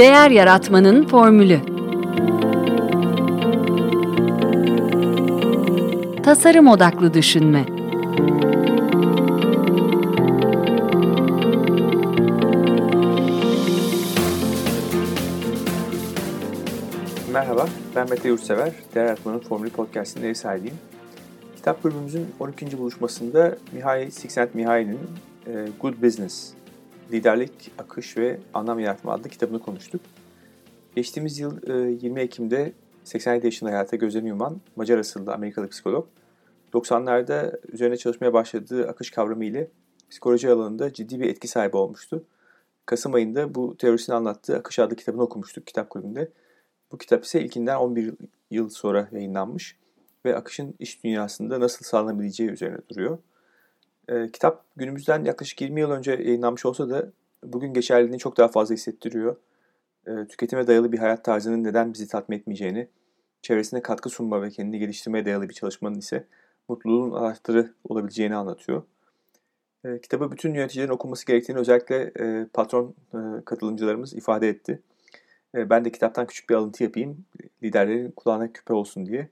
Değer Yaratmanın Formülü Tasarım Odaklı Düşünme Merhaba, ben Mete Yurtsever. Değer Yaratmanın Formülü Podcast'ın ev sahibiyim. Kitap bölümümüzün 12. buluşmasında Mihaly Csikszentmihalyi'nin e, Good Business, Liderlik, Akış ve Anlam Yaratma adlı kitabını konuştuk. Geçtiğimiz yıl 20 e, Ekim'de 87 yaşında hayata gözlerini yuman Macar asıllı Amerikalı psikolog, 90'larda üzerine çalışmaya başladığı akış kavramı ile psikoloji alanında ciddi bir etki sahibi olmuştu. Kasım ayında bu teorisini anlattığı Akış adlı kitabını okumuştuk kitap kulübünde. Bu kitap ise ilkinden 11 yıl sonra yayınlanmış ve akışın iş dünyasında nasıl sağlanabileceği üzerine duruyor. E, kitap günümüzden yaklaşık 20 yıl önce yayınlanmış olsa da bugün geçerliliğini çok daha fazla hissettiriyor. E, tüketime dayalı bir hayat tarzının neden bizi tatmin etmeyeceğini, çevresine katkı sunma ve kendini geliştirmeye dayalı bir çalışmanın ise mutluluğun anahtarı olabileceğini anlatıyor. E, kitabı bütün yöneticilerin okunması gerektiğini özellikle e, patron e, katılımcılarımız ifade etti. E, ben de kitaptan küçük bir alıntı yapayım, liderlerin kulağına küpe olsun diye.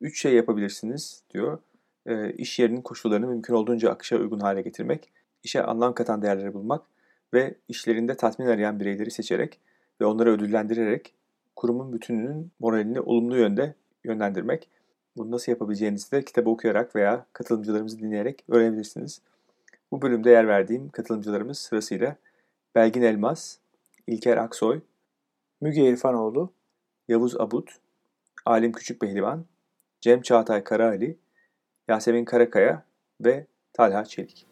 Üç şey yapabilirsiniz diyor iş yerinin koşullarını mümkün olduğunca akışa uygun hale getirmek, işe anlam katan değerleri bulmak ve işlerinde tatmin arayan bireyleri seçerek ve onları ödüllendirerek kurumun bütününün moralini olumlu yönde yönlendirmek. Bunu nasıl yapabileceğinizi de kitabı okuyarak veya katılımcılarımızı dinleyerek öğrenebilirsiniz. Bu bölümde yer verdiğim katılımcılarımız sırasıyla Belgin Elmas, İlker Aksoy, Müge İrfanoğlu, Yavuz Abut, Alim Küçükbehlivan, Cem Çağatay Karaali Yasemin Karakaya ve Talha Çelik.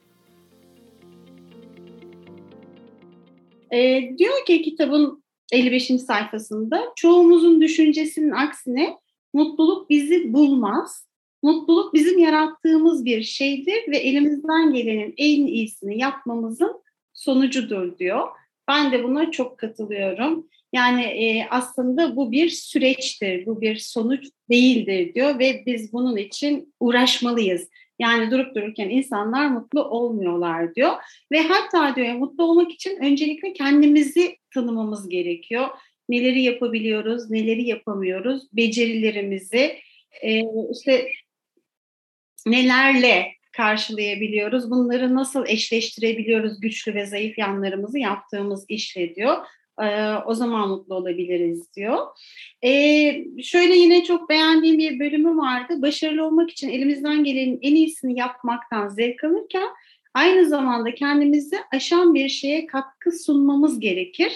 E, diyor ki kitabın 55. sayfasında çoğumuzun düşüncesinin aksine mutluluk bizi bulmaz. Mutluluk bizim yarattığımız bir şeydir ve elimizden gelenin en iyisini yapmamızın sonucudur diyor. Ben de buna çok katılıyorum. Yani e, aslında bu bir süreçtir, bu bir sonuç değildir diyor ve biz bunun için uğraşmalıyız. Yani durup dururken insanlar mutlu olmuyorlar diyor. Ve hatta diyor mutlu olmak için öncelikle kendimizi tanımamız gerekiyor. Neleri yapabiliyoruz, neleri yapamıyoruz, becerilerimizi, e, işte nelerle karşılayabiliyoruz, bunları nasıl eşleştirebiliyoruz güçlü ve zayıf yanlarımızı yaptığımız işle diyor o zaman mutlu olabiliriz diyor. Ee, şöyle yine çok beğendiğim bir bölümü vardı. Başarılı olmak için elimizden gelenin en iyisini yapmaktan zevk alırken aynı zamanda kendimizi aşan bir şeye katkı sunmamız gerekir.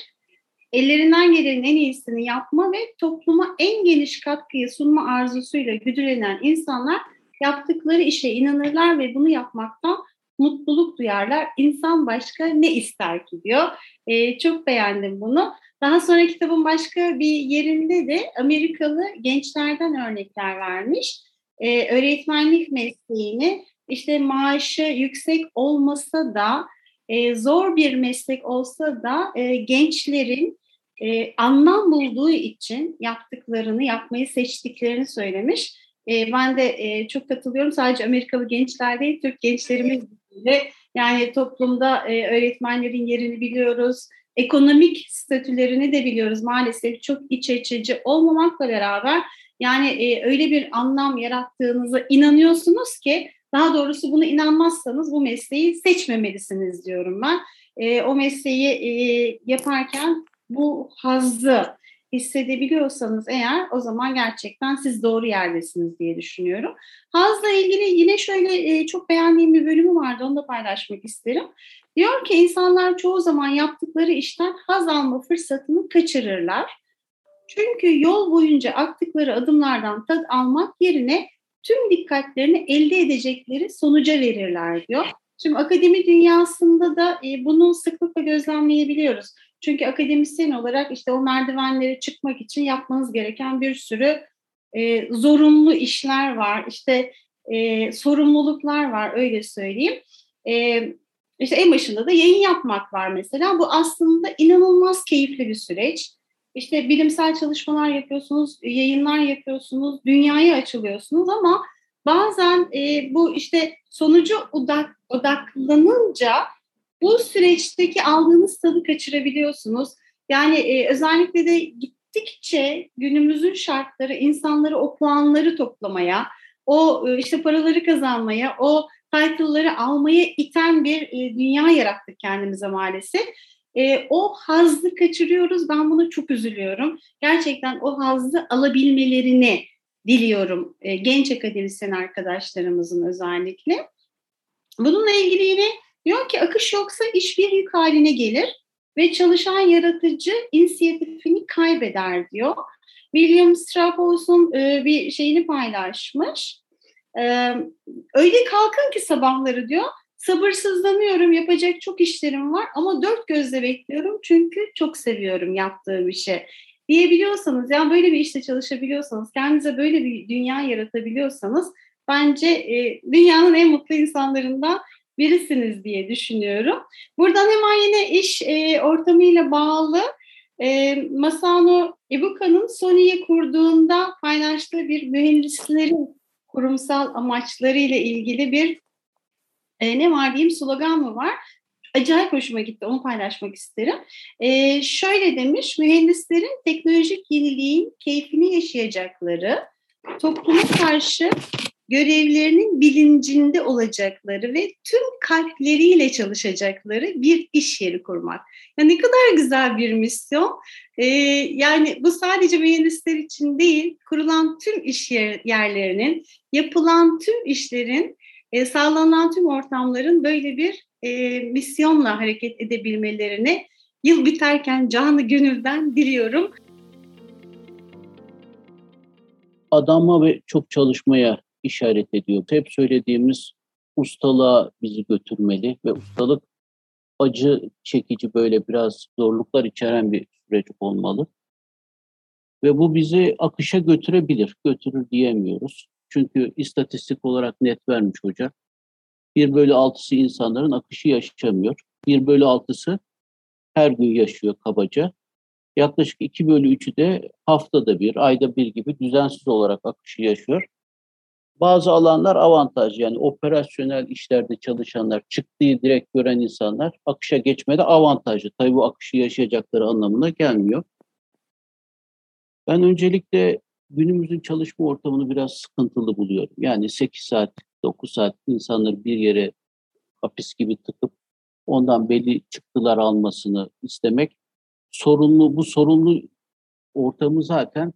Ellerinden gelenin en iyisini yapma ve topluma en geniş katkıyı sunma arzusuyla güdülenen insanlar yaptıkları işe inanırlar ve bunu yapmaktan mutluluk duyarlar. İnsan başka ne ister ki diyor. E, çok beğendim bunu. Daha sonra kitabın başka bir yerinde de Amerikalı gençlerden örnekler vermiş. E, öğretmenlik mesleğini işte maaşı yüksek olmasa da e, zor bir meslek olsa da e, gençlerin e, anlam bulduğu için yaptıklarını, yapmayı seçtiklerini söylemiş. E, ben de e, çok katılıyorum. Sadece Amerikalı gençler değil, Türk gençlerimiz de yani toplumda e, öğretmenlerin yerini biliyoruz. Ekonomik statülerini de biliyoruz maalesef çok iç açıcı olmamakla beraber yani e, öyle bir anlam yarattığınıza inanıyorsunuz ki daha doğrusu bunu inanmazsanız bu mesleği seçmemelisiniz diyorum ben. E, o mesleği e, yaparken bu hazzı hissedebiliyorsanız eğer o zaman gerçekten siz doğru yerdesiniz diye düşünüyorum. Hazla ilgili yine şöyle e, çok beğendiğim bir bölümü vardı onu da paylaşmak isterim. Diyor ki insanlar çoğu zaman yaptıkları işten haz alma fırsatını kaçırırlar. Çünkü yol boyunca attıkları adımlardan tad almak yerine tüm dikkatlerini elde edecekleri sonuca verirler diyor. Şimdi akademi dünyasında da e, bunu sıklıkla gözlemleyebiliyoruz. Çünkü akademisyen olarak işte o merdivenleri çıkmak için yapmanız gereken bir sürü e, zorunlu işler var. İşte e, sorumluluklar var öyle söyleyeyim. E, işte en başında da yayın yapmak var mesela. Bu aslında inanılmaz keyifli bir süreç. İşte bilimsel çalışmalar yapıyorsunuz, yayınlar yapıyorsunuz, dünyaya açılıyorsunuz ama bazen e, bu işte sonucu odak, odaklanınca bu süreçteki aldığınız tadı kaçırabiliyorsunuz. Yani e, özellikle de gittikçe günümüzün şartları insanları o puanları toplamaya, o e, işte paraları kazanmaya, o title'ları almaya iten bir e, dünya yarattık kendimize maalesef. E, o hazzı kaçırıyoruz. Ben buna çok üzülüyorum. Gerçekten o hazzı alabilmelerini diliyorum e, genç akademisyen arkadaşlarımızın özellikle. Bununla ilgili yine diyor ki akış yoksa iş bir yük haline gelir ve çalışan yaratıcı inisiyatifini kaybeder diyor. William Strauss'un e, bir şeyini paylaşmış. E, öyle kalkın ki sabahları diyor sabırsızlanıyorum yapacak çok işlerim var ama dört gözle bekliyorum çünkü çok seviyorum yaptığım işi diyebiliyorsanız yani böyle bir işte çalışabiliyorsanız kendinize böyle bir dünya yaratabiliyorsanız bence e, dünyanın en mutlu insanlarından birisiniz diye düşünüyorum. Buradan hemen yine iş e, ortamıyla bağlı e, Masano Ibuka'nın Sony'yi kurduğunda paylaştığı bir mühendislerin kurumsal amaçları ile ilgili bir e, ne var diyeyim slogan mı var? Acayip hoşuma gitti. Onu paylaşmak isterim. E, şöyle demiş, mühendislerin teknolojik yeniliğin keyfini yaşayacakları, topluma karşı görevlerinin bilincinde olacakları ve tüm kalpleriyle çalışacakları bir iş yeri kurmak. Ya ne kadar güzel bir misyon. Ee, yani bu sadece mühendisler için değil, kurulan tüm iş yer, yerlerinin, yapılan tüm işlerin, e, sağlanan tüm ortamların böyle bir e, misyonla hareket edebilmelerini yıl biterken canı gönülden diliyorum. Adama ve çok çalışmaya işaret ediyor. Hep söylediğimiz ustalığa bizi götürmeli ve ustalık acı çekici böyle biraz zorluklar içeren bir süreç olmalı. Ve bu bizi akışa götürebilir. Götürür diyemiyoruz. Çünkü istatistik olarak net vermiş hoca. 1 bölü 6'sı insanların akışı yaşamıyor. 1 bölü 6'sı her gün yaşıyor kabaca. Yaklaşık 2 bölü 3'ü de haftada bir, ayda bir gibi düzensiz olarak akışı yaşıyor. Bazı alanlar avantaj yani operasyonel işlerde çalışanlar, çıktığı direkt gören insanlar akışa geçmede avantajlı. Tabii bu akışı yaşayacakları anlamına gelmiyor. Ben öncelikle günümüzün çalışma ortamını biraz sıkıntılı buluyorum. Yani 8 saat, 9 saat insanları bir yere hapis gibi tıkıp ondan belli çıktılar almasını istemek sorunlu. Bu sorunlu ortamı zaten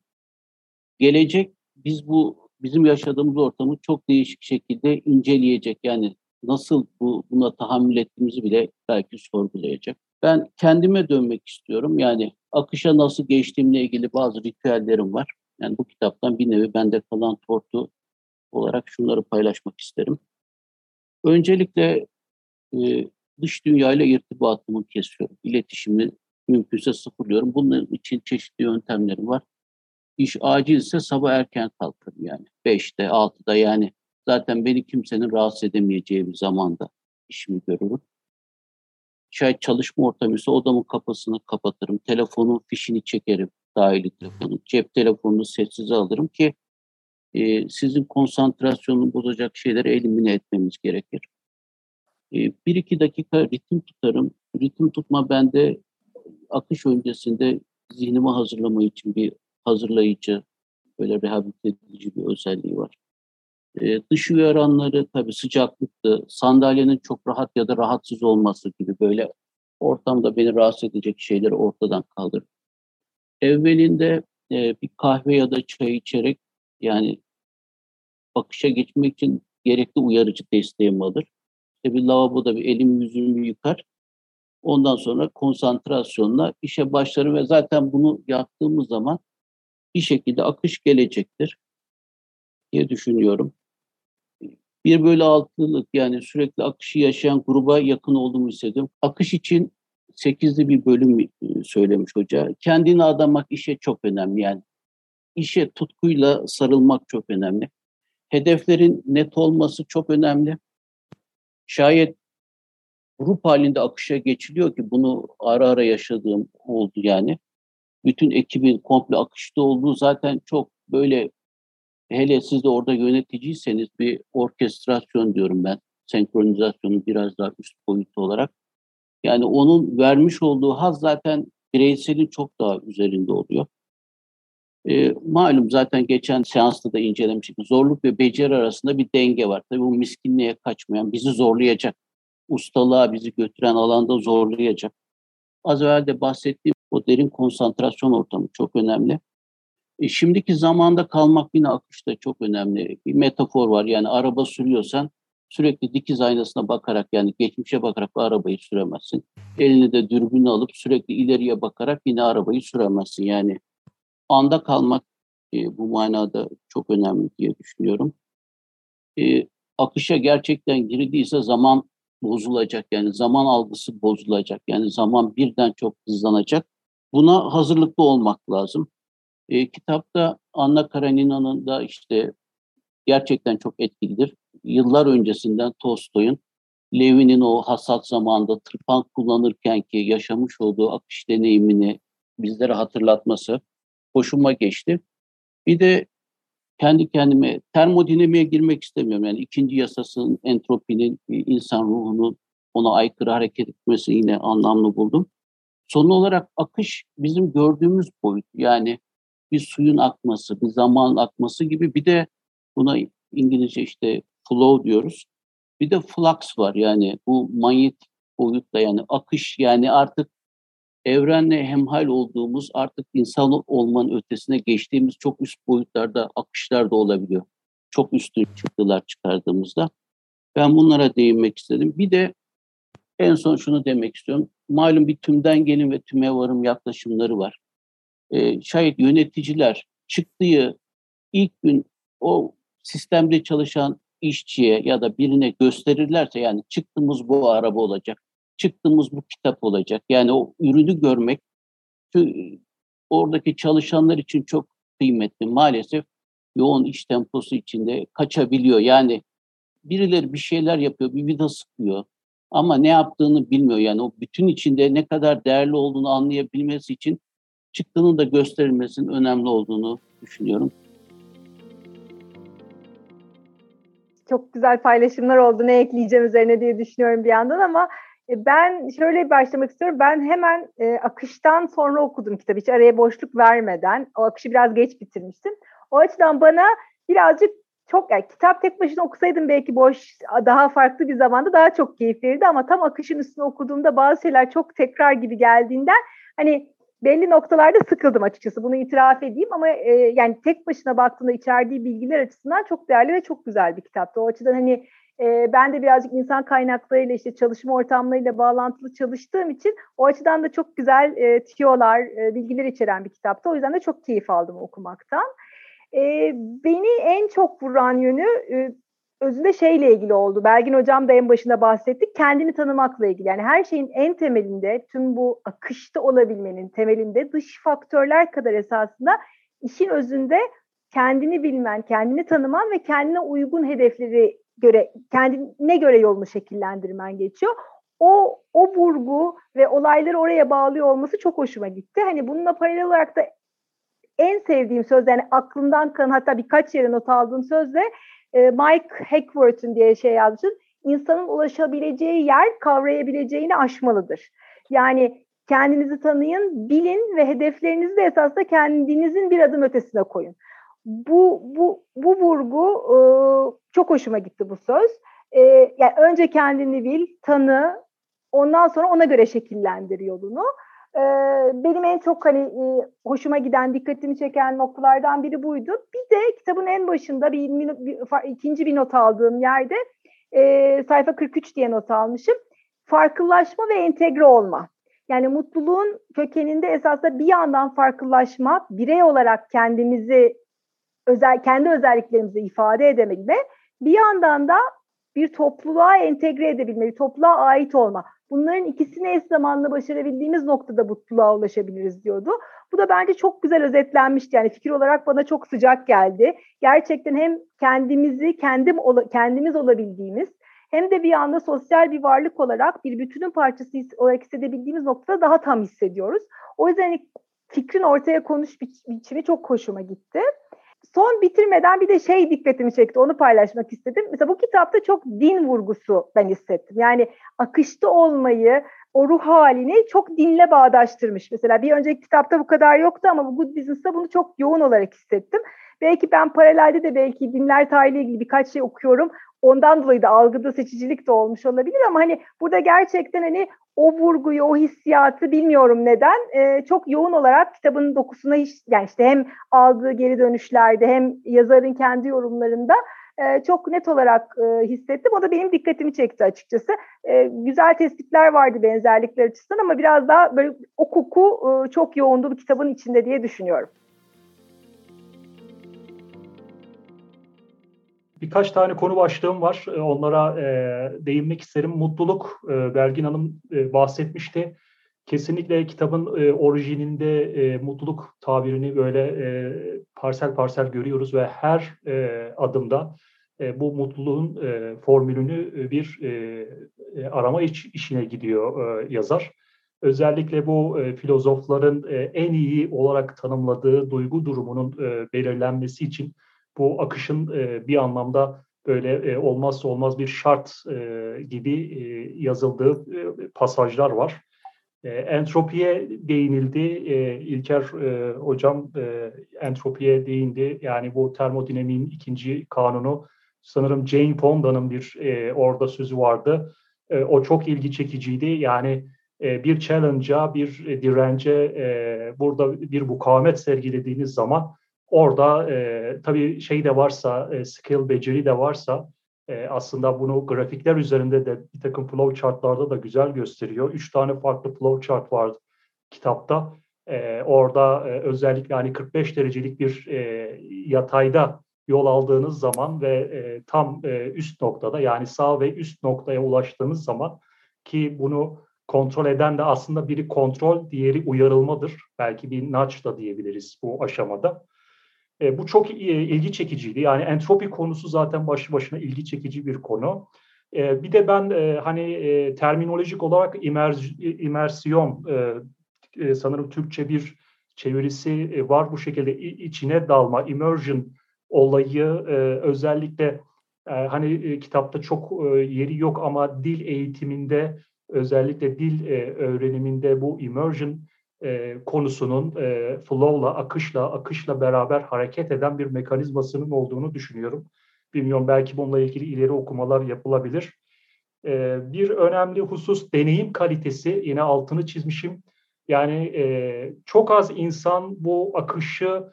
gelecek biz bu bizim yaşadığımız ortamı çok değişik şekilde inceleyecek. Yani nasıl bu buna tahammül ettiğimizi bile belki sorgulayacak. Ben kendime dönmek istiyorum. Yani akışa nasıl geçtiğimle ilgili bazı ritüellerim var. Yani bu kitaptan bir nevi bende kalan tortu olarak şunları paylaşmak isterim. Öncelikle e, dış dünyayla irtibatımı kesiyorum. İletişimi mümkünse sıfırlıyorum. Bunun için çeşitli yöntemlerim var. İş acilse sabah erken kalkarım yani. Beşte, 6'da yani zaten beni kimsenin rahatsız edemeyeceği bir zamanda işimi görürüm. Şayet çalışma ortamı ise odamın kapısını kapatırım. Telefonun fişini çekerim. Dahili telefonu. Cep telefonunu sessize alırım ki e, sizin konsantrasyonunu bozacak şeyleri elimine etmemiz gerekir. E, bir iki dakika ritim tutarım. Ritim tutma bende akış öncesinde zihnimi hazırlama için bir hazırlayıcı, böyle rehabilite edici bir özelliği var. Ee, dış uyaranları tabii sıcaklıktı, sandalyenin çok rahat ya da rahatsız olması gibi böyle ortamda beni rahatsız edecek şeyleri ortadan kaldırır. Evvelinde e, bir kahve ya da çay içerek yani bakışa geçmek için gerekli uyarıcı desteğimi alır. İşte bir lavaboda bir elim yüzümü yıkar. Ondan sonra konsantrasyonla işe başlarım ve zaten bunu yaptığımız zaman bir şekilde akış gelecektir diye düşünüyorum. Bir bölü altılık yani sürekli akışı yaşayan gruba yakın olduğumu hissediyorum. Akış için sekizli bir bölüm e, söylemiş hoca. Kendini adamak işe çok önemli yani. İşe tutkuyla sarılmak çok önemli. Hedeflerin net olması çok önemli. Şayet grup halinde akışa geçiliyor ki bunu ara ara yaşadığım oldu yani bütün ekibin komple akışta olduğu zaten çok böyle hele siz de orada yöneticiyseniz bir orkestrasyon diyorum ben. Senkronizasyonu biraz daha üst boyutu olarak. Yani onun vermiş olduğu haz zaten bireyselin çok daha üzerinde oluyor. E, malum zaten geçen seansta da incelemiştik. Zorluk ve beceri arasında bir denge var. Tabii bu miskinliğe kaçmayan, bizi zorlayacak, ustalığa bizi götüren alanda zorlayacak. Az evvel de bahsettiğim o derin konsantrasyon ortamı çok önemli. E, şimdiki zamanda kalmak yine akışta çok önemli. Bir metafor var yani araba sürüyorsan sürekli dikiz aynasına bakarak yani geçmişe bakarak arabayı süremezsin. Elini de dürbünü alıp sürekli ileriye bakarak yine arabayı süremezsin. Yani anda kalmak e, bu manada çok önemli diye düşünüyorum. E, akışa gerçekten girdiyse zaman bozulacak. Yani zaman algısı bozulacak. Yani zaman birden çok hızlanacak. Buna hazırlıklı olmak lazım. E, kitapta Anna Karenina'nın da işte gerçekten çok etkilidir. Yıllar öncesinden Tolstoy'un Levin'in o hasat zamanında tırpan kullanırken ki yaşamış olduğu akış deneyimini bizlere hatırlatması hoşuma geçti. Bir de kendi kendime termodinamiğe girmek istemiyorum. Yani ikinci yasasının entropinin insan ruhunu ona aykırı hareket etmesi yine anlamlı buldum. Son olarak akış bizim gördüğümüz boyut. Yani bir suyun akması, bir zaman akması gibi bir de buna İngilizce işte flow diyoruz. Bir de flux var yani bu manyetik boyutta yani akış yani artık evrenle hemhal olduğumuz artık insan olmanın ötesine geçtiğimiz çok üst boyutlarda akışlar da olabiliyor. Çok üstün çıktılar çıkardığımızda. Ben bunlara değinmek istedim. Bir de en son şunu demek istiyorum. Malum bir tümden gelin ve tüme varım yaklaşımları var. Ee, şayet yöneticiler çıktığı ilk gün o sistemde çalışan işçiye ya da birine gösterirlerse yani çıktığımız bu araba olacak, çıktığımız bu kitap olacak. Yani o ürünü görmek oradaki çalışanlar için çok kıymetli. Maalesef yoğun iş temposu içinde kaçabiliyor. Yani birileri bir şeyler yapıyor, bir vida sıkıyor ama ne yaptığını bilmiyor. Yani o bütün içinde ne kadar değerli olduğunu anlayabilmesi için çıktığını da gösterilmesinin önemli olduğunu düşünüyorum. Çok güzel paylaşımlar oldu. Ne ekleyeceğim üzerine diye düşünüyorum bir yandan ama e, ben şöyle başlamak istiyorum. Ben hemen e, akıştan sonra okudum kitabı. Hiç araya boşluk vermeden. O akışı biraz geç bitirmiştim. O açıdan bana birazcık çok yani kitap tek başına okusaydım belki boş daha farklı bir zamanda daha çok keyif verirdi ama tam akışın üstüne okuduğumda bazı şeyler çok tekrar gibi geldiğinden hani belli noktalarda sıkıldım açıkçası bunu itiraf edeyim ama e, yani tek başına baktığında içerdiği bilgiler açısından çok değerli ve çok güzel bir kitaptı. O açıdan hani e, ben de birazcık insan kaynaklarıyla işte çalışma ortamlarıyla bağlantılı çalıştığım için o açıdan da çok güzel e, tiyolar, e, bilgiler içeren bir kitaptı. O yüzden de çok keyif aldım okumaktan. E, beni en çok vuran yönü e, özünde şeyle ilgili oldu. Belgin Hocam da en başında bahsettik. Kendini tanımakla ilgili. Yani her şeyin en temelinde, tüm bu akışta olabilmenin temelinde dış faktörler kadar esasında işin özünde kendini bilmen, kendini tanıman ve kendine uygun hedefleri göre, kendine göre yolunu şekillendirmen geçiyor. O, o vurgu ve olayları oraya bağlıyor olması çok hoşuma gitti. Hani bununla paralel olarak da en sevdiğim söz yani aklımdan kalan hatta birkaç yere not aldığım sözle e, Mike Hackworth'un diye şey yazmışsın. İnsanın ulaşabileceği yer kavrayabileceğini aşmalıdır. Yani kendinizi tanıyın, bilin ve hedeflerinizi de esasında kendinizin bir adım ötesine koyun. Bu bu bu vurgu e, çok hoşuma gitti bu söz. E, yani önce kendini bil, tanı, ondan sonra ona göre şekillendir yolunu. E, benim en çok hani e, hoşuma giden, dikkatimi çeken noktalardan biri buydu. Bir de kitabın en başında bir, bir, bir ikinci bir not aldığım yerde e, sayfa 43 diye not almışım. Farklılaşma ve entegre olma. Yani mutluluğun kökeninde esasında bir yandan farklılaşma, birey olarak kendimizi özel kendi özelliklerimizi ifade edebilme, bir yandan da bir topluluğa entegre edebilme, bir topluluğa ait olma. Bunların ikisini eş zamanlı başarabildiğimiz noktada mutluluğa ulaşabiliriz diyordu. Bu da bence çok güzel özetlenmişti. Yani fikir olarak bana çok sıcak geldi. Gerçekten hem kendimizi kendim kendimiz olabildiğimiz hem de bir anda sosyal bir varlık olarak bir bütünün parçası olarak hissedebildiğimiz noktada daha tam hissediyoruz. O yüzden fikrin ortaya konuş biçimi çok hoşuma gitti son bitirmeden bir de şey dikkatimi çekti. Onu paylaşmak istedim. Mesela bu kitapta çok din vurgusu ben hissettim. Yani akışta olmayı, o ruh halini çok dinle bağdaştırmış. Mesela bir önceki kitapta bu kadar yoktu ama bu Good Business'ta bunu çok yoğun olarak hissettim. Belki ben paralelde de belki dinler tarihiyle ilgili birkaç şey okuyorum. Ondan dolayı da algıda seçicilik de olmuş olabilir ama hani burada gerçekten hani o vurguyu, o hissiyatı bilmiyorum neden e, çok yoğun olarak kitabın dokusuna hiç, yani işte hem aldığı geri dönüşlerde hem yazarın kendi yorumlarında e, çok net olarak e, hissettim. O da benim dikkatimi çekti açıkçası. E, güzel tespitler vardı benzerlikler açısından ama biraz daha böyle o koku e, çok yoğundu bu kitabın içinde diye düşünüyorum. Birkaç tane konu başlığım var. E, onlara e, değinmek isterim. Mutluluk, e, Belgin Hanım e, bahsetmişti. Kesinlikle kitabın e, orijininde e, mutluluk tabirini böyle e, parsel parsel görüyoruz ve her e, adımda e, bu mutluluğun e, formülünü bir e, e, arama iç, işine gidiyor e, yazar. Özellikle bu e, filozofların e, en iyi olarak tanımladığı duygu durumunun e, belirlenmesi için bu akışın e, bir anlamda böyle e, olmazsa olmaz bir şart e, gibi yazıldığı pasajlar var. Entropiye değinildi. İlker hocam entropiye değindi. Yani bu termodinamiğin ikinci kanunu sanırım Jane Fonda'nın bir orada sözü vardı. O çok ilgi çekiciydi. Yani bir challenge'a, bir dirence burada bir mukavemet sergilediğiniz zaman orada e, tabii şey de varsa, e, skill, beceri de varsa e, aslında bunu grafikler üzerinde de bir takım flow chartlarda da güzel gösteriyor. Üç tane farklı flow chart var kitapta. E, orada e, özellikle hani 45 derecelik bir e, yatayda yol aldığınız zaman ve e, tam e, üst noktada yani sağ ve üst noktaya ulaştığınız zaman ki bunu kontrol eden de aslında biri kontrol, diğeri uyarılmadır. Belki bir nudge da diyebiliriz bu aşamada. E, bu çok e, ilgi çekiciydi. Yani entropi konusu zaten başlı başına ilgi çekici bir konu. E, bir de ben e, hani e, terminolojik olarak imers imersiyon e, e, sanırım Türkçe bir çevirisi e, var bu şekilde içine dalma, immersion olayı e, özellikle e, hani e, kitapta çok e, yeri yok ama dil eğitiminde özellikle dil e, öğreniminde bu immersion e, konusunun e, flow'la, akışla, akışla beraber hareket eden bir mekanizmasının olduğunu düşünüyorum. Bilmiyorum belki bununla ilgili ileri okumalar yapılabilir. E, bir önemli husus deneyim kalitesi. Yine altını çizmişim. Yani e, çok az insan bu akışı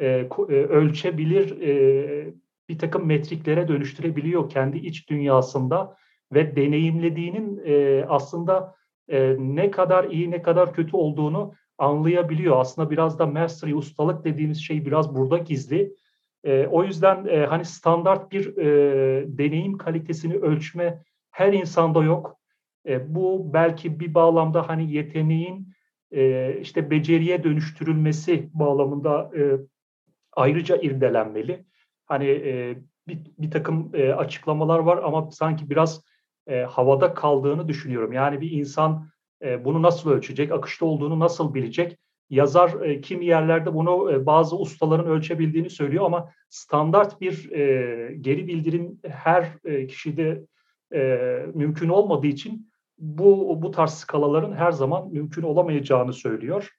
e, e, ölçebilir, e, bir takım metriklere dönüştürebiliyor kendi iç dünyasında ve deneyimlediğinin e, aslında e, ne kadar iyi ne kadar kötü olduğunu anlayabiliyor. Aslında biraz da mastery, ustalık dediğimiz şey biraz burada gizli. E, o yüzden e, hani standart bir e, deneyim kalitesini ölçme her insanda yok. E, bu belki bir bağlamda hani yeteneğin e, işte beceriye dönüştürülmesi bağlamında e, ayrıca irdelenmeli. Hani e, bir, bir takım e, açıklamalar var ama sanki biraz e, havada kaldığını düşünüyorum. Yani bir insan e, bunu nasıl ölçecek, akışta olduğunu nasıl bilecek? Yazar e, kimi yerlerde bunu e, bazı ustaların ölçebildiğini söylüyor ama standart bir e, geri bildirim her e, kişide e, mümkün olmadığı için bu bu tarz skalaların her zaman mümkün olamayacağını söylüyor.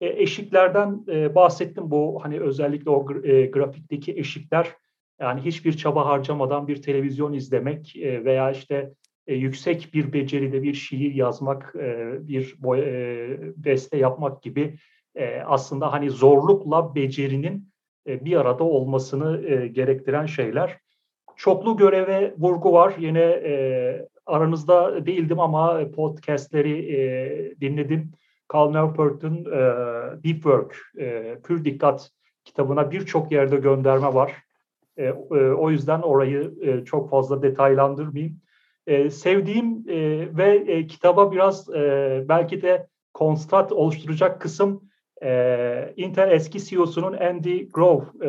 E, eşiklerden e, bahsettim bu hani özellikle o e, grafikteki eşikler yani hiçbir çaba harcamadan bir televizyon izlemek e, veya işte e, yüksek bir beceride bir şiir yazmak, e, bir boy, e, beste yapmak gibi e, aslında hani zorlukla becerinin e, bir arada olmasını e, gerektiren şeyler. Çoklu göreve vurgu var. Yine e, aranızda değildim ama podcastleri e, dinledim. Carl Neuport'un e, Deep Work, e, Pür Dikkat kitabına birçok yerde gönderme var. E, e, o yüzden orayı e, çok fazla detaylandırmayayım. E, sevdiğim e, ve e, kitaba biraz e, belki de konstat oluşturacak kısım e, Intel eski CEO'sunun Andy Grove e,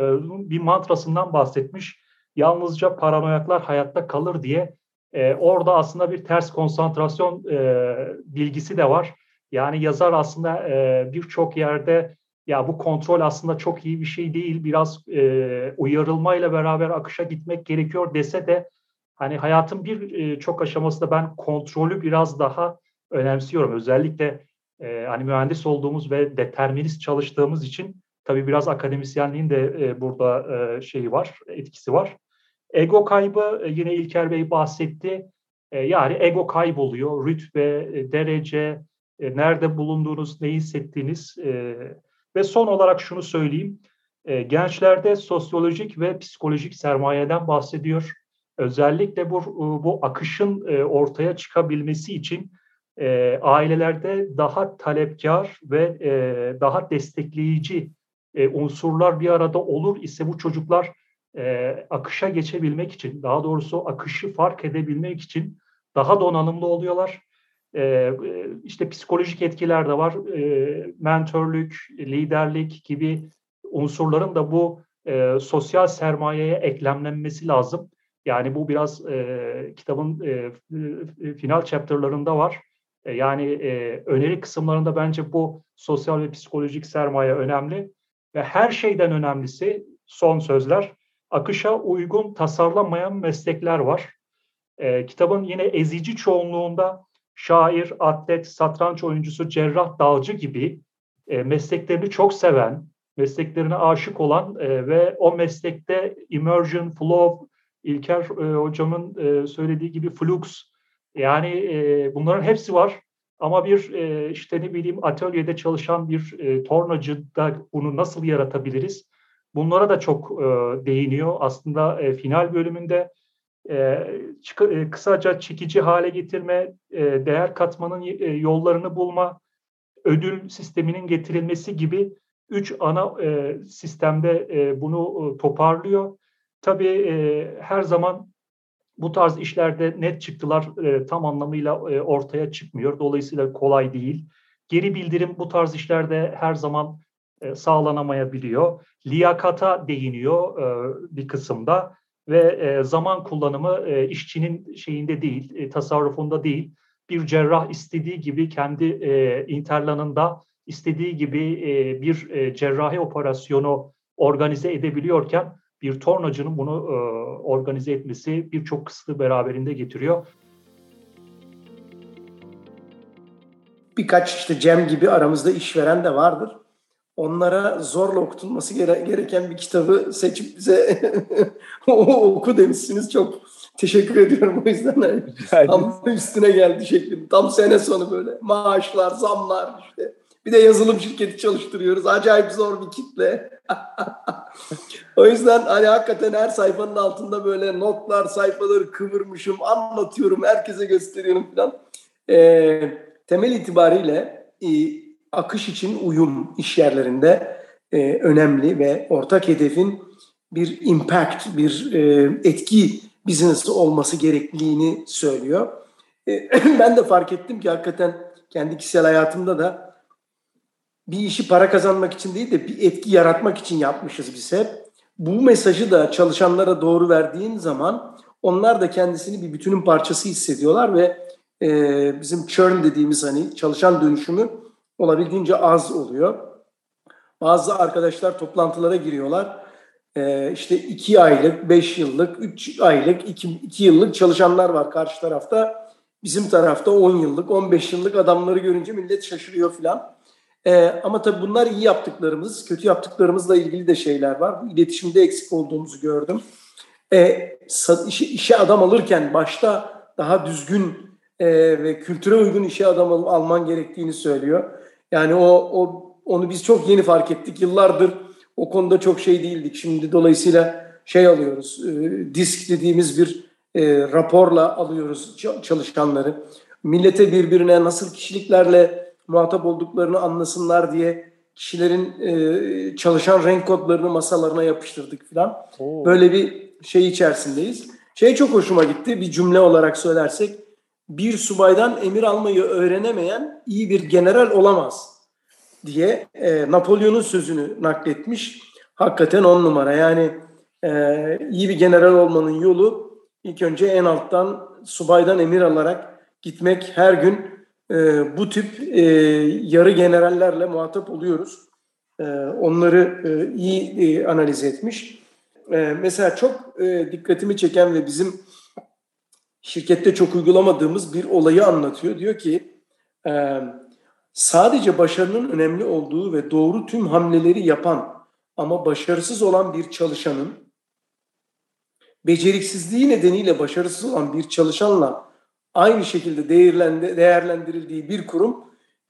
bir mantrasından bahsetmiş. Yalnızca paranoyaklar hayatta kalır diye e, orada aslında bir ters konsantrasyon e, bilgisi de var. Yani yazar aslında e, birçok yerde ya bu kontrol aslında çok iyi bir şey değil, biraz e, uyarılmayla beraber akışa gitmek gerekiyor dese de hani hayatın bir e, çok aşamasında ben kontrolü biraz daha önemsiyorum. Özellikle e, hani mühendis olduğumuz ve determinist çalıştığımız için tabii biraz akademisyenliğin de e, burada şeyi var, etkisi var. Ego kaybı yine İlker Bey bahsetti. Yani ego kayboluyor. Rütbe, derece, nerede bulunduğunuz, ne hissettiğiniz ve son olarak şunu söyleyeyim. Gençlerde sosyolojik ve psikolojik sermayeden bahsediyor. Özellikle bu, bu akışın e, ortaya çıkabilmesi için e, ailelerde daha talepkar ve e, daha destekleyici e, unsurlar bir arada olur ise bu çocuklar e, akışa geçebilmek için, daha doğrusu akışı fark edebilmek için daha donanımlı oluyorlar. E, işte psikolojik etkiler de var. E, mentörlük, liderlik gibi unsurların da bu e, sosyal sermayeye eklemlenmesi lazım. Yani bu biraz e, kitabın e, e, final chapter'larında var. E, yani e, öneri kısımlarında bence bu sosyal ve psikolojik sermaye önemli. Ve her şeyden önemlisi son sözler, akışa uygun tasarlanmayan meslekler var. E, kitabın yine ezici çoğunluğunda şair, atlet, satranç oyuncusu, cerrah, dalcı gibi e, mesleklerini çok seven, mesleklerine aşık olan e, ve o meslekte immersion, flow, İlker e, hocamın e, söylediği gibi flux, yani e, bunların hepsi var. Ama bir e, işte ne bileyim atölyede çalışan bir e, tornacıda bunu nasıl yaratabiliriz? Bunlara da çok e, değiniyor. Aslında e, final bölümünde e, çık, e, kısaca çekici hale getirme, e, değer katmanın e, yollarını bulma, ödül sisteminin getirilmesi gibi üç ana e, sistemde e, bunu e, toparlıyor. Tabii e, her zaman bu tarz işlerde net çıktılar e, tam anlamıyla e, ortaya çıkmıyor. Dolayısıyla kolay değil. Geri bildirim bu tarz işlerde her zaman e, sağlanamayabiliyor. Liyakata değiniyor e, bir kısımda ve e, zaman kullanımı e, işçinin şeyinde değil, e, tasarrufunda değil. Bir cerrah istediği gibi kendi e, interlanında istediği gibi e, bir e, cerrahi operasyonu organize edebiliyorken bir tornacının bunu e, organize etmesi birçok kısıtı beraberinde getiriyor. Birkaç işte Cem gibi aramızda işveren de vardır. Onlara zorla okutulması gereken bir kitabı seçip bize oku demişsiniz. Çok teşekkür ediyorum o yüzden. Tam üstüne geldi şeklim. Tam sene sonu böyle maaşlar, zamlar işte. Bir de yazılım şirketi çalıştırıyoruz. Acayip zor bir kitle. o yüzden hani hakikaten her sayfanın altında böyle notlar, sayfaları kıvırmışım, anlatıyorum, herkese gösteriyorum falan. E, temel itibariyle e, akış için uyum iş yerlerinde e, önemli ve ortak hedefin bir impact, bir e, etki business olması gerekliliğini söylüyor. E, ben de fark ettim ki hakikaten kendi kişisel hayatımda da bir işi para kazanmak için değil de bir etki yaratmak için yapmışız biz hep. Bu mesajı da çalışanlara doğru verdiğin zaman onlar da kendisini bir bütünün parçası hissediyorlar ve e, bizim churn dediğimiz hani çalışan dönüşümü olabildiğince az oluyor. Bazı arkadaşlar toplantılara giriyorlar. E, işte iki aylık, beş yıllık, üç aylık, iki, iki yıllık çalışanlar var karşı tarafta. Bizim tarafta on yıllık, on beş yıllık adamları görünce millet şaşırıyor filan. Ee, ama tabii bunlar iyi yaptıklarımız, kötü yaptıklarımızla ilgili de şeyler var. Bu iletişimde eksik olduğumuzu gördüm. Ee, işe, işe adam alırken başta daha düzgün e, ve kültüre uygun işe adam al, alman gerektiğini söylüyor. Yani o, o onu biz çok yeni fark ettik. Yıllardır o konuda çok şey değildik. Şimdi dolayısıyla şey alıyoruz, e, disk dediğimiz bir e, raporla alıyoruz çalışanları. Millete birbirine nasıl kişiliklerle muhatap olduklarını anlasınlar diye kişilerin e, çalışan renk kodlarını masalarına yapıştırdık falan. Böyle bir şey içerisindeyiz. Şey çok hoşuma gitti bir cümle olarak söylersek bir subaydan emir almayı öğrenemeyen iyi bir general olamaz diye e, Napolyon'un sözünü nakletmiş. Hakikaten on numara yani e, iyi bir general olmanın yolu ilk önce en alttan subaydan emir alarak gitmek her gün e, bu tip e, yarı generallerle muhatap oluyoruz. E, onları e, iyi e, analiz etmiş. E, mesela çok e, dikkatimi çeken ve bizim şirkette çok uygulamadığımız bir olayı anlatıyor. Diyor ki Ee, sadece başarının önemli olduğu ve doğru tüm hamleleri yapan ama başarısız olan bir çalışanın beceriksizliği nedeniyle başarısız olan bir çalışanla aynı şekilde değerlendirildiği bir kurum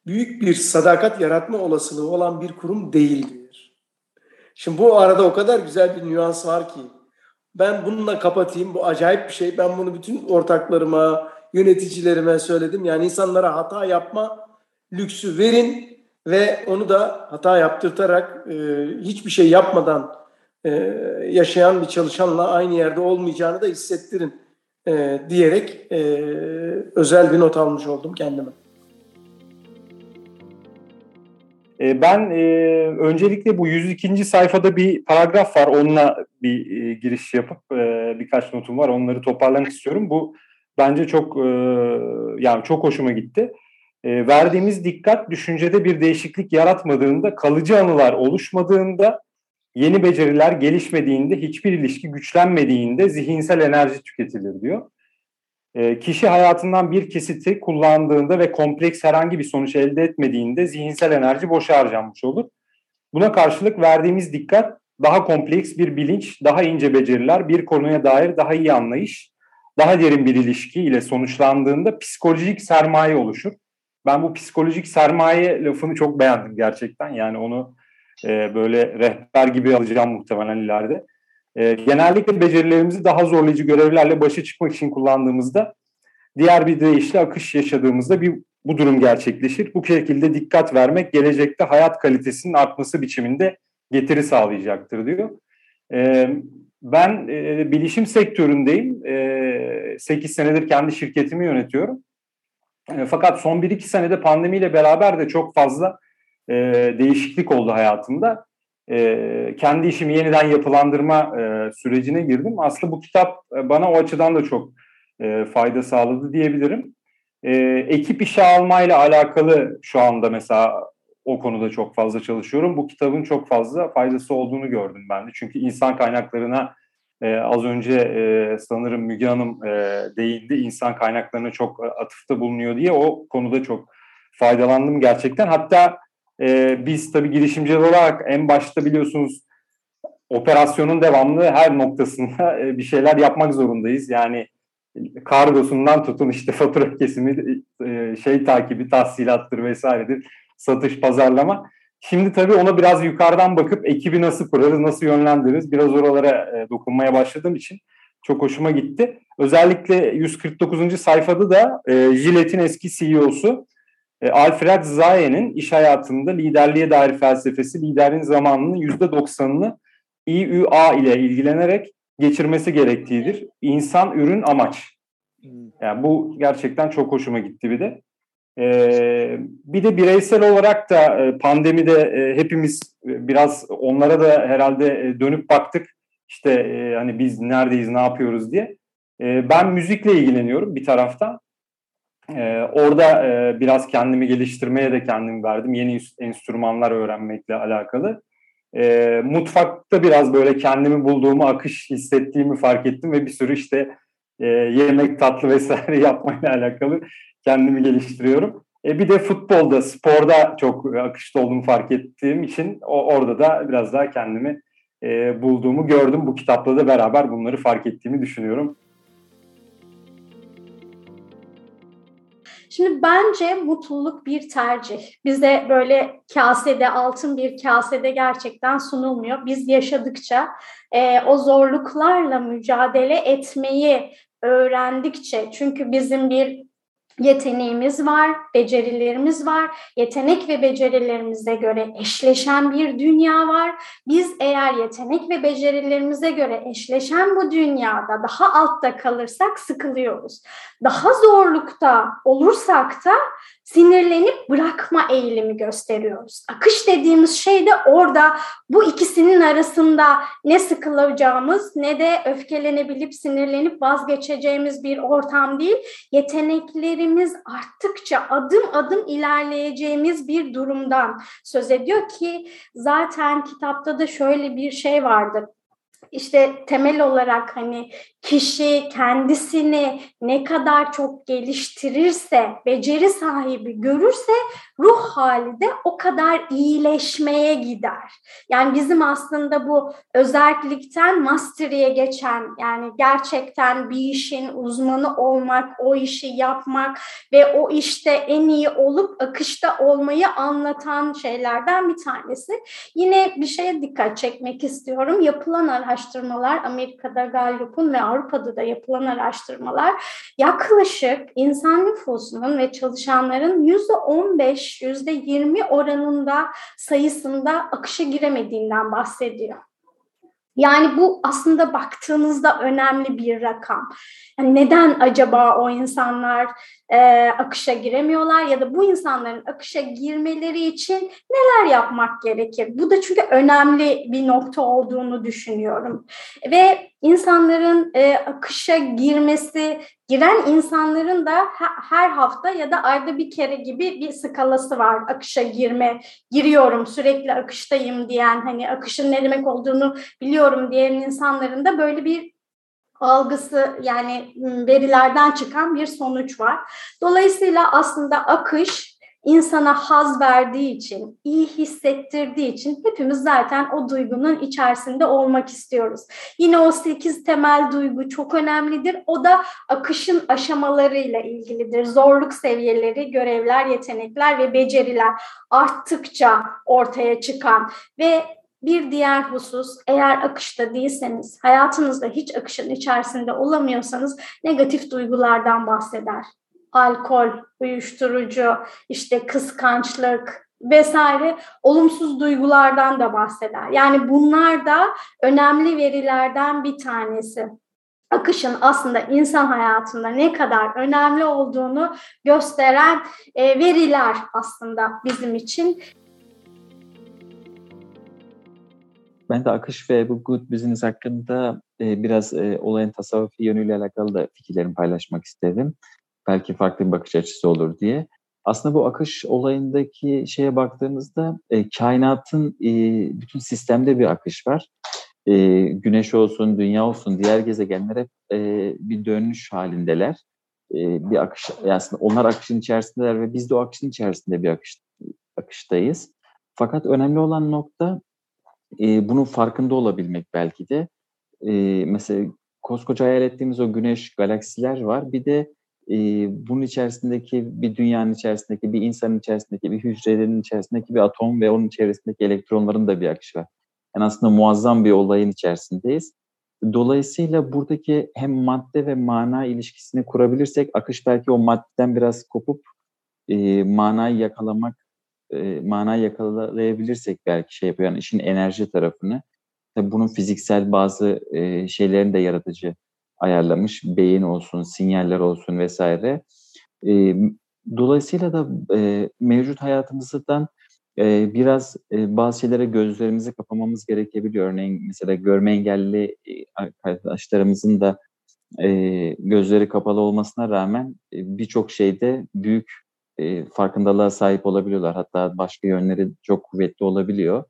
büyük bir sadakat yaratma olasılığı olan bir kurum değildir. Şimdi bu arada o kadar güzel bir nüans var ki ben bununla kapatayım. Bu acayip bir şey. Ben bunu bütün ortaklarıma, yöneticilerime söyledim. Yani insanlara hata yapma lüksü verin ve onu da hata yaptırtarak e, hiçbir şey yapmadan e, yaşayan bir çalışanla aynı yerde olmayacağını da hissettirin e, diyerek e, özel bir not almış oldum kendime. E, ben e, öncelikle bu 102. sayfada bir paragraf var. Onunla bir e, giriş yapıp e, birkaç notum var. Onları toparlamak istiyorum. Bu bence çok e, yani çok hoşuma gitti. E, verdiğimiz dikkat düşüncede bir değişiklik yaratmadığında, kalıcı anılar oluşmadığında, yeni beceriler gelişmediğinde, hiçbir ilişki güçlenmediğinde zihinsel enerji tüketilir diyor. E, kişi hayatından bir kesiti kullandığında ve kompleks herhangi bir sonuç elde etmediğinde zihinsel enerji boşa harcanmış olur. Buna karşılık verdiğimiz dikkat daha kompleks bir bilinç, daha ince beceriler, bir konuya dair daha iyi anlayış, daha derin bir ilişki ile sonuçlandığında psikolojik sermaye oluşur. Ben bu psikolojik sermaye lafını çok beğendim gerçekten. Yani onu e, böyle rehber gibi alacağım muhtemelen ileride. E, genellikle becerilerimizi daha zorlayıcı görevlerle başa çıkmak için kullandığımızda diğer bir deyişle akış yaşadığımızda bir bu durum gerçekleşir. Bu şekilde dikkat vermek gelecekte hayat kalitesinin artması biçiminde getiri sağlayacaktır diyor. E, ben e, bilişim sektöründeyim. E, 8 senedir kendi şirketimi yönetiyorum. E, fakat son 1-2 senede pandemiyle beraber de çok fazla e, değişiklik oldu hayatımda e, kendi işimi yeniden yapılandırma e, sürecine girdim. Aslında bu kitap e, bana o açıdan da çok e, fayda sağladı diyebilirim. E, ekip işe almayla alakalı şu anda mesela o konuda çok fazla çalışıyorum. Bu kitabın çok fazla faydası olduğunu gördüm ben de. Çünkü insan kaynaklarına e, az önce e, sanırım Müge Hanım e, değindi. İnsan kaynaklarına çok atıfta bulunuyor diye o konuda çok faydalandım gerçekten. Hatta e, biz tabii girişimciler olarak en başta biliyorsunuz operasyonun devamlı her noktasında e, bir şeyler yapmak zorundayız. Yani kargosundan tutun işte fatura kesimi, e, şey takibi, tahsilattır vesairedir, satış, pazarlama. Şimdi tabii ona biraz yukarıdan bakıp ekibi nasıl kurarız, nasıl yönlendiririz biraz oralara e, dokunmaya başladığım için çok hoşuma gitti. Özellikle 149. sayfada da e, Gillette'in eski CEO'su e, Alfred Zaye'nin iş hayatında liderliğe dair felsefesi liderin zamanının %90'ını İÜA ile ilgilenerek geçirmesi gerektiğidir. İnsan, ürün, amaç. Hmm. Yani bu gerçekten çok hoşuma gitti bir de. Ee, bir de bireysel olarak da e, pandemide e, hepimiz biraz onlara da herhalde dönüp baktık. İşte hani biz neredeyiz, ne yapıyoruz diye. Ben müzikle ilgileniyorum bir taraftan. Ee, orada e, biraz kendimi geliştirmeye de kendimi verdim. Yeni enstrümanlar öğrenmekle alakalı. Ee, mutfakta biraz böyle kendimi bulduğumu, akış hissettiğimi fark ettim ve bir sürü işte e, yemek, tatlı vesaire yapmayla alakalı kendimi geliştiriyorum. E, bir de futbolda, sporda çok akışta olduğumu fark ettiğim için o, orada da biraz daha kendimi e, bulduğumu gördüm. Bu kitapla da beraber bunları fark ettiğimi düşünüyorum. Şimdi bence mutluluk bir tercih. Bize böyle kasede, altın bir kasede gerçekten sunulmuyor. Biz yaşadıkça, e, o zorluklarla mücadele etmeyi öğrendikçe, çünkü bizim bir yeteneğimiz var, becerilerimiz var. Yetenek ve becerilerimize göre eşleşen bir dünya var. Biz eğer yetenek ve becerilerimize göre eşleşen bu dünyada daha altta kalırsak sıkılıyoruz. Daha zorlukta olursak da sinirlenip bırakma eğilimi gösteriyoruz. Akış dediğimiz şey de orada bu ikisinin arasında ne sıkılacağımız ne de öfkelenebilip sinirlenip vazgeçeceğimiz bir ortam değil. Yeteneklerimiz arttıkça adım adım ilerleyeceğimiz bir durumdan söz ediyor ki zaten kitapta da şöyle bir şey vardır işte temel olarak hani kişi kendisini ne kadar çok geliştirirse, beceri sahibi görürse ruh hali de o kadar iyileşmeye gider. Yani bizim aslında bu özellikten mastery'e geçen yani gerçekten bir işin uzmanı olmak, o işi yapmak ve o işte en iyi olup akışta olmayı anlatan şeylerden bir tanesi. Yine bir şeye dikkat çekmek istiyorum. Yapılan araştırmalar Amerika'da Gallup'un ve Avrupa'da da yapılan araştırmalar yaklaşık insan nüfusunun ve çalışanların yüzde 15, yüzde 20 oranında sayısında akışa giremediğinden bahsediyor. Yani bu aslında baktığınızda önemli bir rakam. Yani neden acaba o insanlar e, akışa giremiyorlar ya da bu insanların akışa girmeleri için neler yapmak gerekir? Bu da çünkü önemli bir nokta olduğunu düşünüyorum. Ve insanların e, akışa girmesi, giren insanların da her hafta ya da ayda bir kere gibi bir skalası var akışa girme. Giriyorum, sürekli akıştayım diyen, hani akışın ne demek olduğunu biliyorum diyen insanların da böyle bir algısı yani verilerden çıkan bir sonuç var. Dolayısıyla aslında akış insana haz verdiği için, iyi hissettirdiği için hepimiz zaten o duygunun içerisinde olmak istiyoruz. Yine o sekiz temel duygu çok önemlidir. O da akışın aşamalarıyla ilgilidir. Zorluk seviyeleri, görevler, yetenekler ve beceriler arttıkça ortaya çıkan ve bir diğer husus eğer akışta değilseniz, hayatınızda hiç akışın içerisinde olamıyorsanız negatif duygulardan bahseder. Alkol, uyuşturucu, işte kıskançlık vesaire olumsuz duygulardan da bahseder. Yani bunlar da önemli verilerden bir tanesi akışın aslında insan hayatında ne kadar önemli olduğunu gösteren e, veriler aslında bizim için. Ben de akış ve bu good business hakkında e, biraz e, olayın tasavvufi yönüyle alakalı da fikirlerimi paylaşmak istedim. Belki farklı bir bakış açısı olur diye. Aslında bu akış olayındaki şeye baktığımızda e, kainatın e, bütün sistemde bir akış var. E, güneş olsun, dünya olsun, diğer gezegenler hep e, bir dönüş halindeler. E, bir akış, aslında onlar akışın içerisindeler ve biz de o akışın içerisinde bir akış, akıştayız. Fakat önemli olan nokta e, bunun farkında olabilmek belki de. E, mesela koskoca hayal ettiğimiz o güneş, galaksiler var. Bir de e, bunun içerisindeki bir dünyanın içerisindeki bir insanın içerisindeki bir hücrelerin içerisindeki bir atom ve onun çevresindeki elektronların da bir akışı var. Yani aslında muazzam bir olayın içerisindeyiz. Dolayısıyla buradaki hem madde ve mana ilişkisini kurabilirsek akış belki o maddeden biraz kopup e, manayı yakalamak e, mana yakalayabilirsek belki şey yapıyor. Yani işin enerji tarafını. Tabii bunun fiziksel bazı e, şeylerini de yaratıcı ayarlamış. Beyin olsun, sinyaller olsun vesaire. E, dolayısıyla da e, mevcut hayatımızdan e, biraz e, bazı şeylere gözlerimizi kapamamız gerekebiliyor. Örneğin mesela görme engelli arkadaşlarımızın da e, gözleri kapalı olmasına rağmen e, birçok şeyde büyük e, farkındalığa sahip olabiliyorlar. Hatta başka yönleri çok kuvvetli olabiliyor.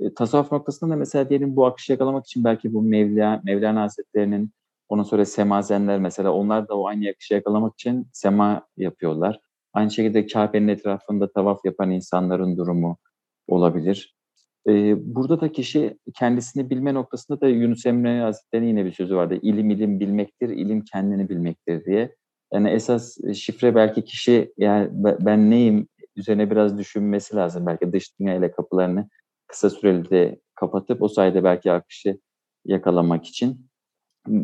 E, tasavvuf noktasında da mesela diyelim bu akışı yakalamak için belki bu Mevla, Mevlana Hazretleri'nin ondan sonra semazenler mesela onlar da o aynı akışı yakalamak için sema yapıyorlar. Aynı şekilde Kabe'nin etrafında tavaf yapan insanların durumu olabilir. Ee, burada da kişi kendisini bilme noktasında da Yunus Emre Hazretleri'nin yine bir sözü vardı. İlim ilim bilmektir, ilim kendini bilmektir diye. Yani esas e, şifre belki kişi yani ben neyim üzerine biraz düşünmesi lazım. Belki dış dünya ile kapılarını kısa süreli de kapatıp o sayede belki akışı yakalamak için.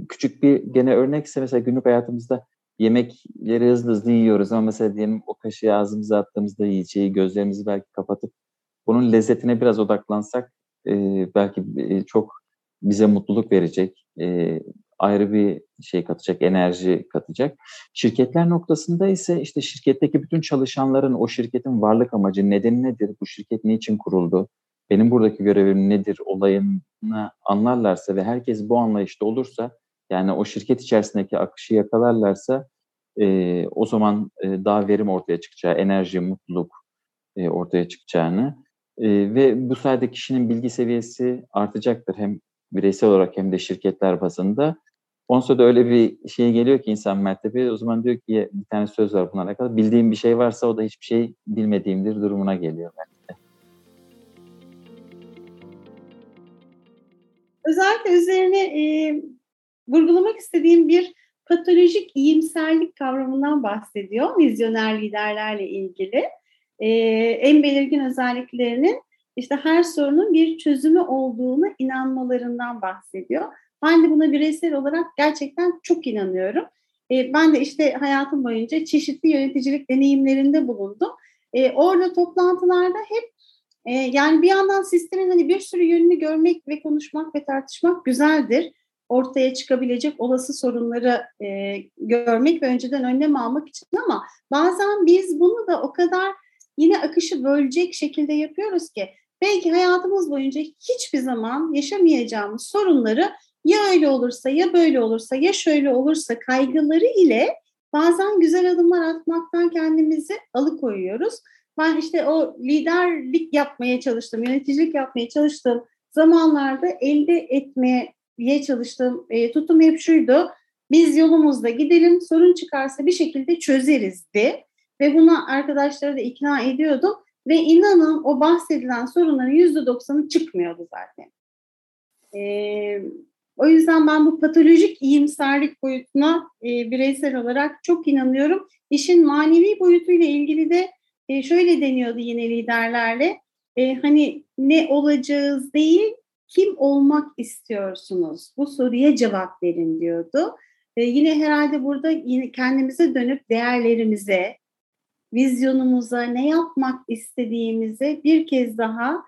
Küçük bir gene örnekse mesela günlük hayatımızda yemekleri hızlı hızlı yiyoruz ama mesela diyelim o kaşığı ağzımıza attığımızda yiyeceği gözlerimizi belki kapatıp bunun lezzetine biraz odaklansak e, belki e, çok bize mutluluk verecek. E, ayrı bir şey katacak, enerji katacak. Şirketler noktasında ise işte şirketteki bütün çalışanların o şirketin varlık amacı, nedeni nedir, bu şirket niçin kuruldu, benim buradaki görevim nedir olayını anlarlarsa ve herkes bu anlayışta olursa, yani o şirket içerisindeki akışı yakalarlarsa e, o zaman e, daha verim ortaya çıkacağı, enerji, mutluluk e, ortaya çıkacağını e, ve bu sayede kişinin bilgi seviyesi artacaktır. Hem bireysel olarak hem de şirketler bazında. Ondan da öyle bir şey geliyor ki insan mertebe o zaman diyor ki bir tane söz var bununla alakalı. Bildiğim bir şey varsa o da hiçbir şey bilmediğimdir durumuna geliyor bence. Özellikle üzerine e, vurgulamak istediğim bir patolojik iyimserlik kavramından bahsediyor vizyoner liderlerle ilgili. E, en belirgin özelliklerinin işte her sorunun bir çözümü olduğunu inanmalarından bahsediyor. Ben de buna bireysel olarak gerçekten çok inanıyorum. E, ben de işte hayatım boyunca çeşitli yöneticilik deneyimlerinde bulundum. E, orada toplantılarda hep e, yani bir yandan sistemin hani bir sürü yönünü görmek ve konuşmak ve tartışmak güzeldir. Ortaya çıkabilecek olası sorunları e, görmek ve önceden önlem almak için ama bazen biz bunu da o kadar yine akışı bölecek şekilde yapıyoruz ki belki hayatımız boyunca hiçbir zaman yaşamayacağımız sorunları ya öyle olursa ya böyle olursa ya şöyle olursa kaygıları ile bazen güzel adımlar atmaktan kendimizi alıkoyuyoruz. Ben işte o liderlik yapmaya çalıştım, yöneticilik yapmaya çalıştığım zamanlarda elde etmeye çalıştığım e, tutum hep şuydu. Biz yolumuzda gidelim, sorun çıkarsa bir şekilde çözerizdi. Ve buna arkadaşları da ikna ediyordum. Ve inanın o bahsedilen sorunların yüzde doksanı çıkmıyordu zaten. Ee, o yüzden ben bu patolojik iyimserlik boyutuna e, bireysel olarak çok inanıyorum. İşin manevi boyutuyla ilgili de e, şöyle deniyordu yine liderlerle. E, hani ne olacağız değil, kim olmak istiyorsunuz? Bu soruya cevap verin diyordu. E, yine herhalde burada yine kendimize dönüp değerlerimize, vizyonumuza, ne yapmak istediğimize bir kez daha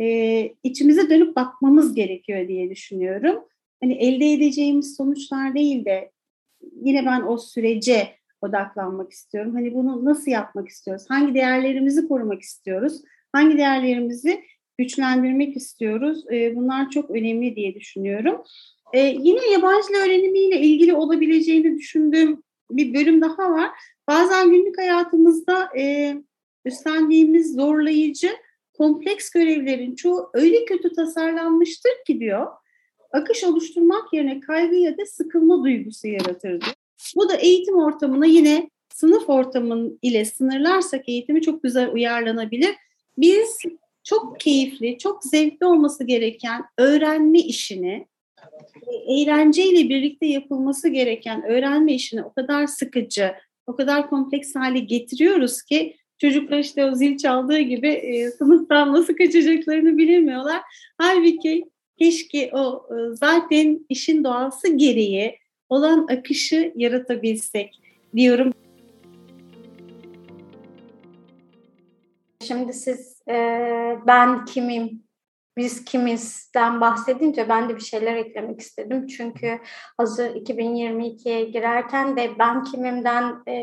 e, içimize dönüp bakmamız gerekiyor diye düşünüyorum hani elde edeceğimiz sonuçlar değil de yine ben o sürece odaklanmak istiyorum. Hani bunu nasıl yapmak istiyoruz? Hangi değerlerimizi korumak istiyoruz? Hangi değerlerimizi güçlendirmek istiyoruz? E, bunlar çok önemli diye düşünüyorum. E, yine yabancı öğrenimiyle ilgili olabileceğini düşündüğüm bir bölüm daha var. Bazen günlük hayatımızda e, üstlendiğimiz zorlayıcı, kompleks görevlerin çoğu öyle kötü tasarlanmıştır ki diyor akış oluşturmak yerine kaygı ya da sıkılma duygusu yaratırdı. Bu da eğitim ortamına yine sınıf ortamın ile sınırlarsak eğitimi çok güzel uyarlanabilir. Biz çok keyifli, çok zevkli olması gereken öğrenme işini, eğlenceyle birlikte yapılması gereken öğrenme işini o kadar sıkıcı, o kadar kompleks hale getiriyoruz ki çocuklar işte o zil çaldığı gibi e, sınıftan nasıl kaçacaklarını bilemiyorlar. Halbuki keşke o e, zaten işin doğası gereği olan akışı yaratabilsek diyorum. Şimdi siz e, ben kimim, biz kimizden bahsedince ben de bir şeyler eklemek istedim. Çünkü hazır 2022'ye girerken de ben kimimden e,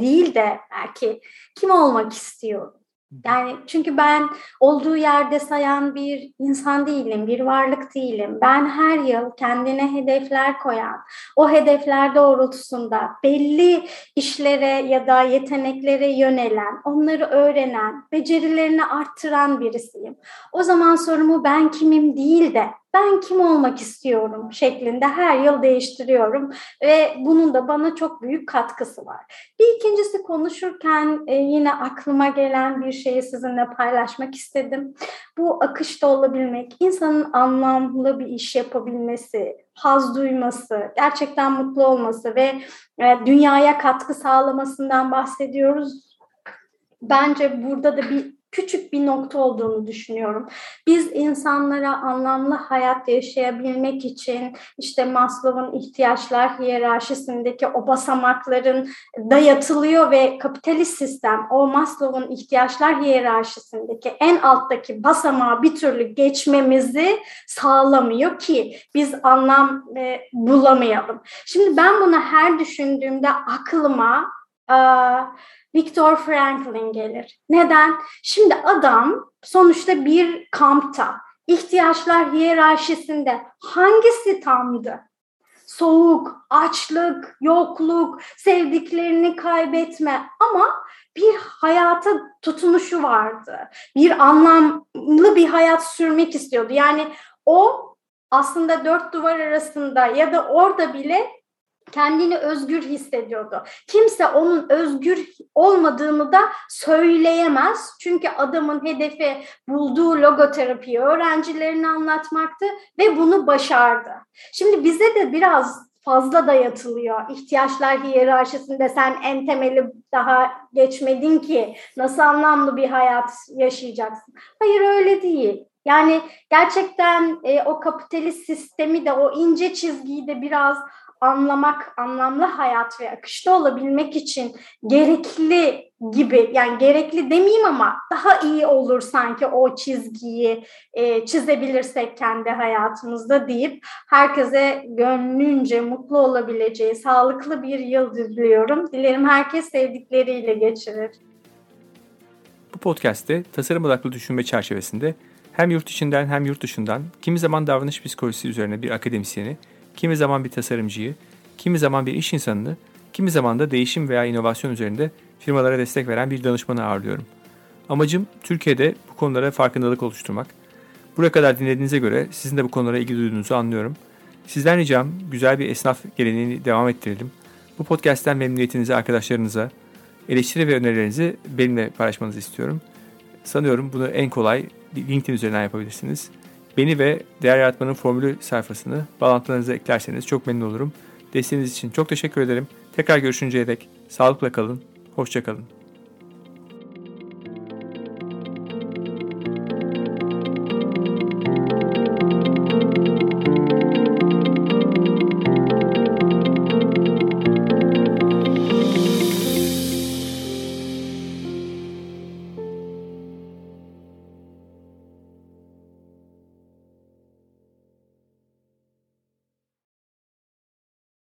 değil de belki kim olmak istiyorum yani çünkü ben olduğu yerde sayan bir insan değilim, bir varlık değilim. Ben her yıl kendine hedefler koyan, o hedefler doğrultusunda belli işlere ya da yeteneklere yönelen, onları öğrenen, becerilerini arttıran birisiyim. O zaman sorumu ben kimim değil de ben kim olmak istiyorum şeklinde her yıl değiştiriyorum ve bunun da bana çok büyük katkısı var. Bir ikincisi konuşurken e, yine aklıma gelen bir şeyi sizinle paylaşmak istedim. Bu akışta olabilmek, insanın anlamlı bir iş yapabilmesi, haz duyması, gerçekten mutlu olması ve e, dünyaya katkı sağlamasından bahsediyoruz. Bence burada da bir küçük bir nokta olduğunu düşünüyorum. Biz insanlara anlamlı hayat yaşayabilmek için işte Maslow'un ihtiyaçlar hiyerarşisindeki o basamakların dayatılıyor ve kapitalist sistem o Maslow'un ihtiyaçlar hiyerarşisindeki en alttaki basamağı bir türlü geçmemizi sağlamıyor ki biz anlam e, bulamayalım. Şimdi ben bunu her düşündüğümde aklıma Viktor Franklin gelir. Neden? Şimdi adam sonuçta bir kampta ihtiyaçlar hiyerarşisinde hangisi tamdı? Soğuk, açlık, yokluk, sevdiklerini kaybetme ama bir hayata tutunuşu vardı. Bir anlamlı bir hayat sürmek istiyordu. Yani o aslında dört duvar arasında ya da orada bile kendini özgür hissediyordu. Kimse onun özgür olmadığını da söyleyemez. Çünkü adamın hedefi bulduğu logoterapiyi öğrencilerine anlatmaktı ve bunu başardı. Şimdi bize de biraz fazla dayatılıyor. İhtiyaçlar hiyerarşisinde sen en temeli daha geçmedin ki nasıl anlamlı bir hayat yaşayacaksın. Hayır öyle değil. Yani gerçekten e, o kapitalist sistemi de o ince çizgiyi de biraz anlamak, anlamlı hayat ve akışta olabilmek için gerekli gibi yani gerekli demeyeyim ama daha iyi olur sanki o çizgiyi e, çizebilirsek kendi hayatımızda deyip herkese gönlünce mutlu olabileceği sağlıklı bir yıl diliyorum. Dilerim herkes sevdikleriyle geçirir. Bu podcast'te tasarım odaklı düşünme çerçevesinde hem yurt içinden hem yurt dışından kimi zaman davranış psikolojisi üzerine bir akademisyeni kimi zaman bir tasarımcıyı, kimi zaman bir iş insanını, kimi zaman da değişim veya inovasyon üzerinde firmalara destek veren bir danışmanı ağırlıyorum. Amacım Türkiye'de bu konulara farkındalık oluşturmak. Buraya kadar dinlediğinize göre sizin de bu konulara ilgi duyduğunuzu anlıyorum. Sizden ricam güzel bir esnaf geleneğini devam ettirelim. Bu podcast'ten memnuniyetinizi arkadaşlarınıza, eleştiri ve önerilerinizi benimle paylaşmanızı istiyorum. Sanıyorum bunu en kolay LinkedIn üzerinden yapabilirsiniz. Beni ve Değer Yaratmanın Formülü sayfasını bağlantılarınıza eklerseniz çok memnun olurum. Desteğiniz için çok teşekkür ederim. Tekrar görüşünceye dek sağlıkla kalın, hoşçakalın.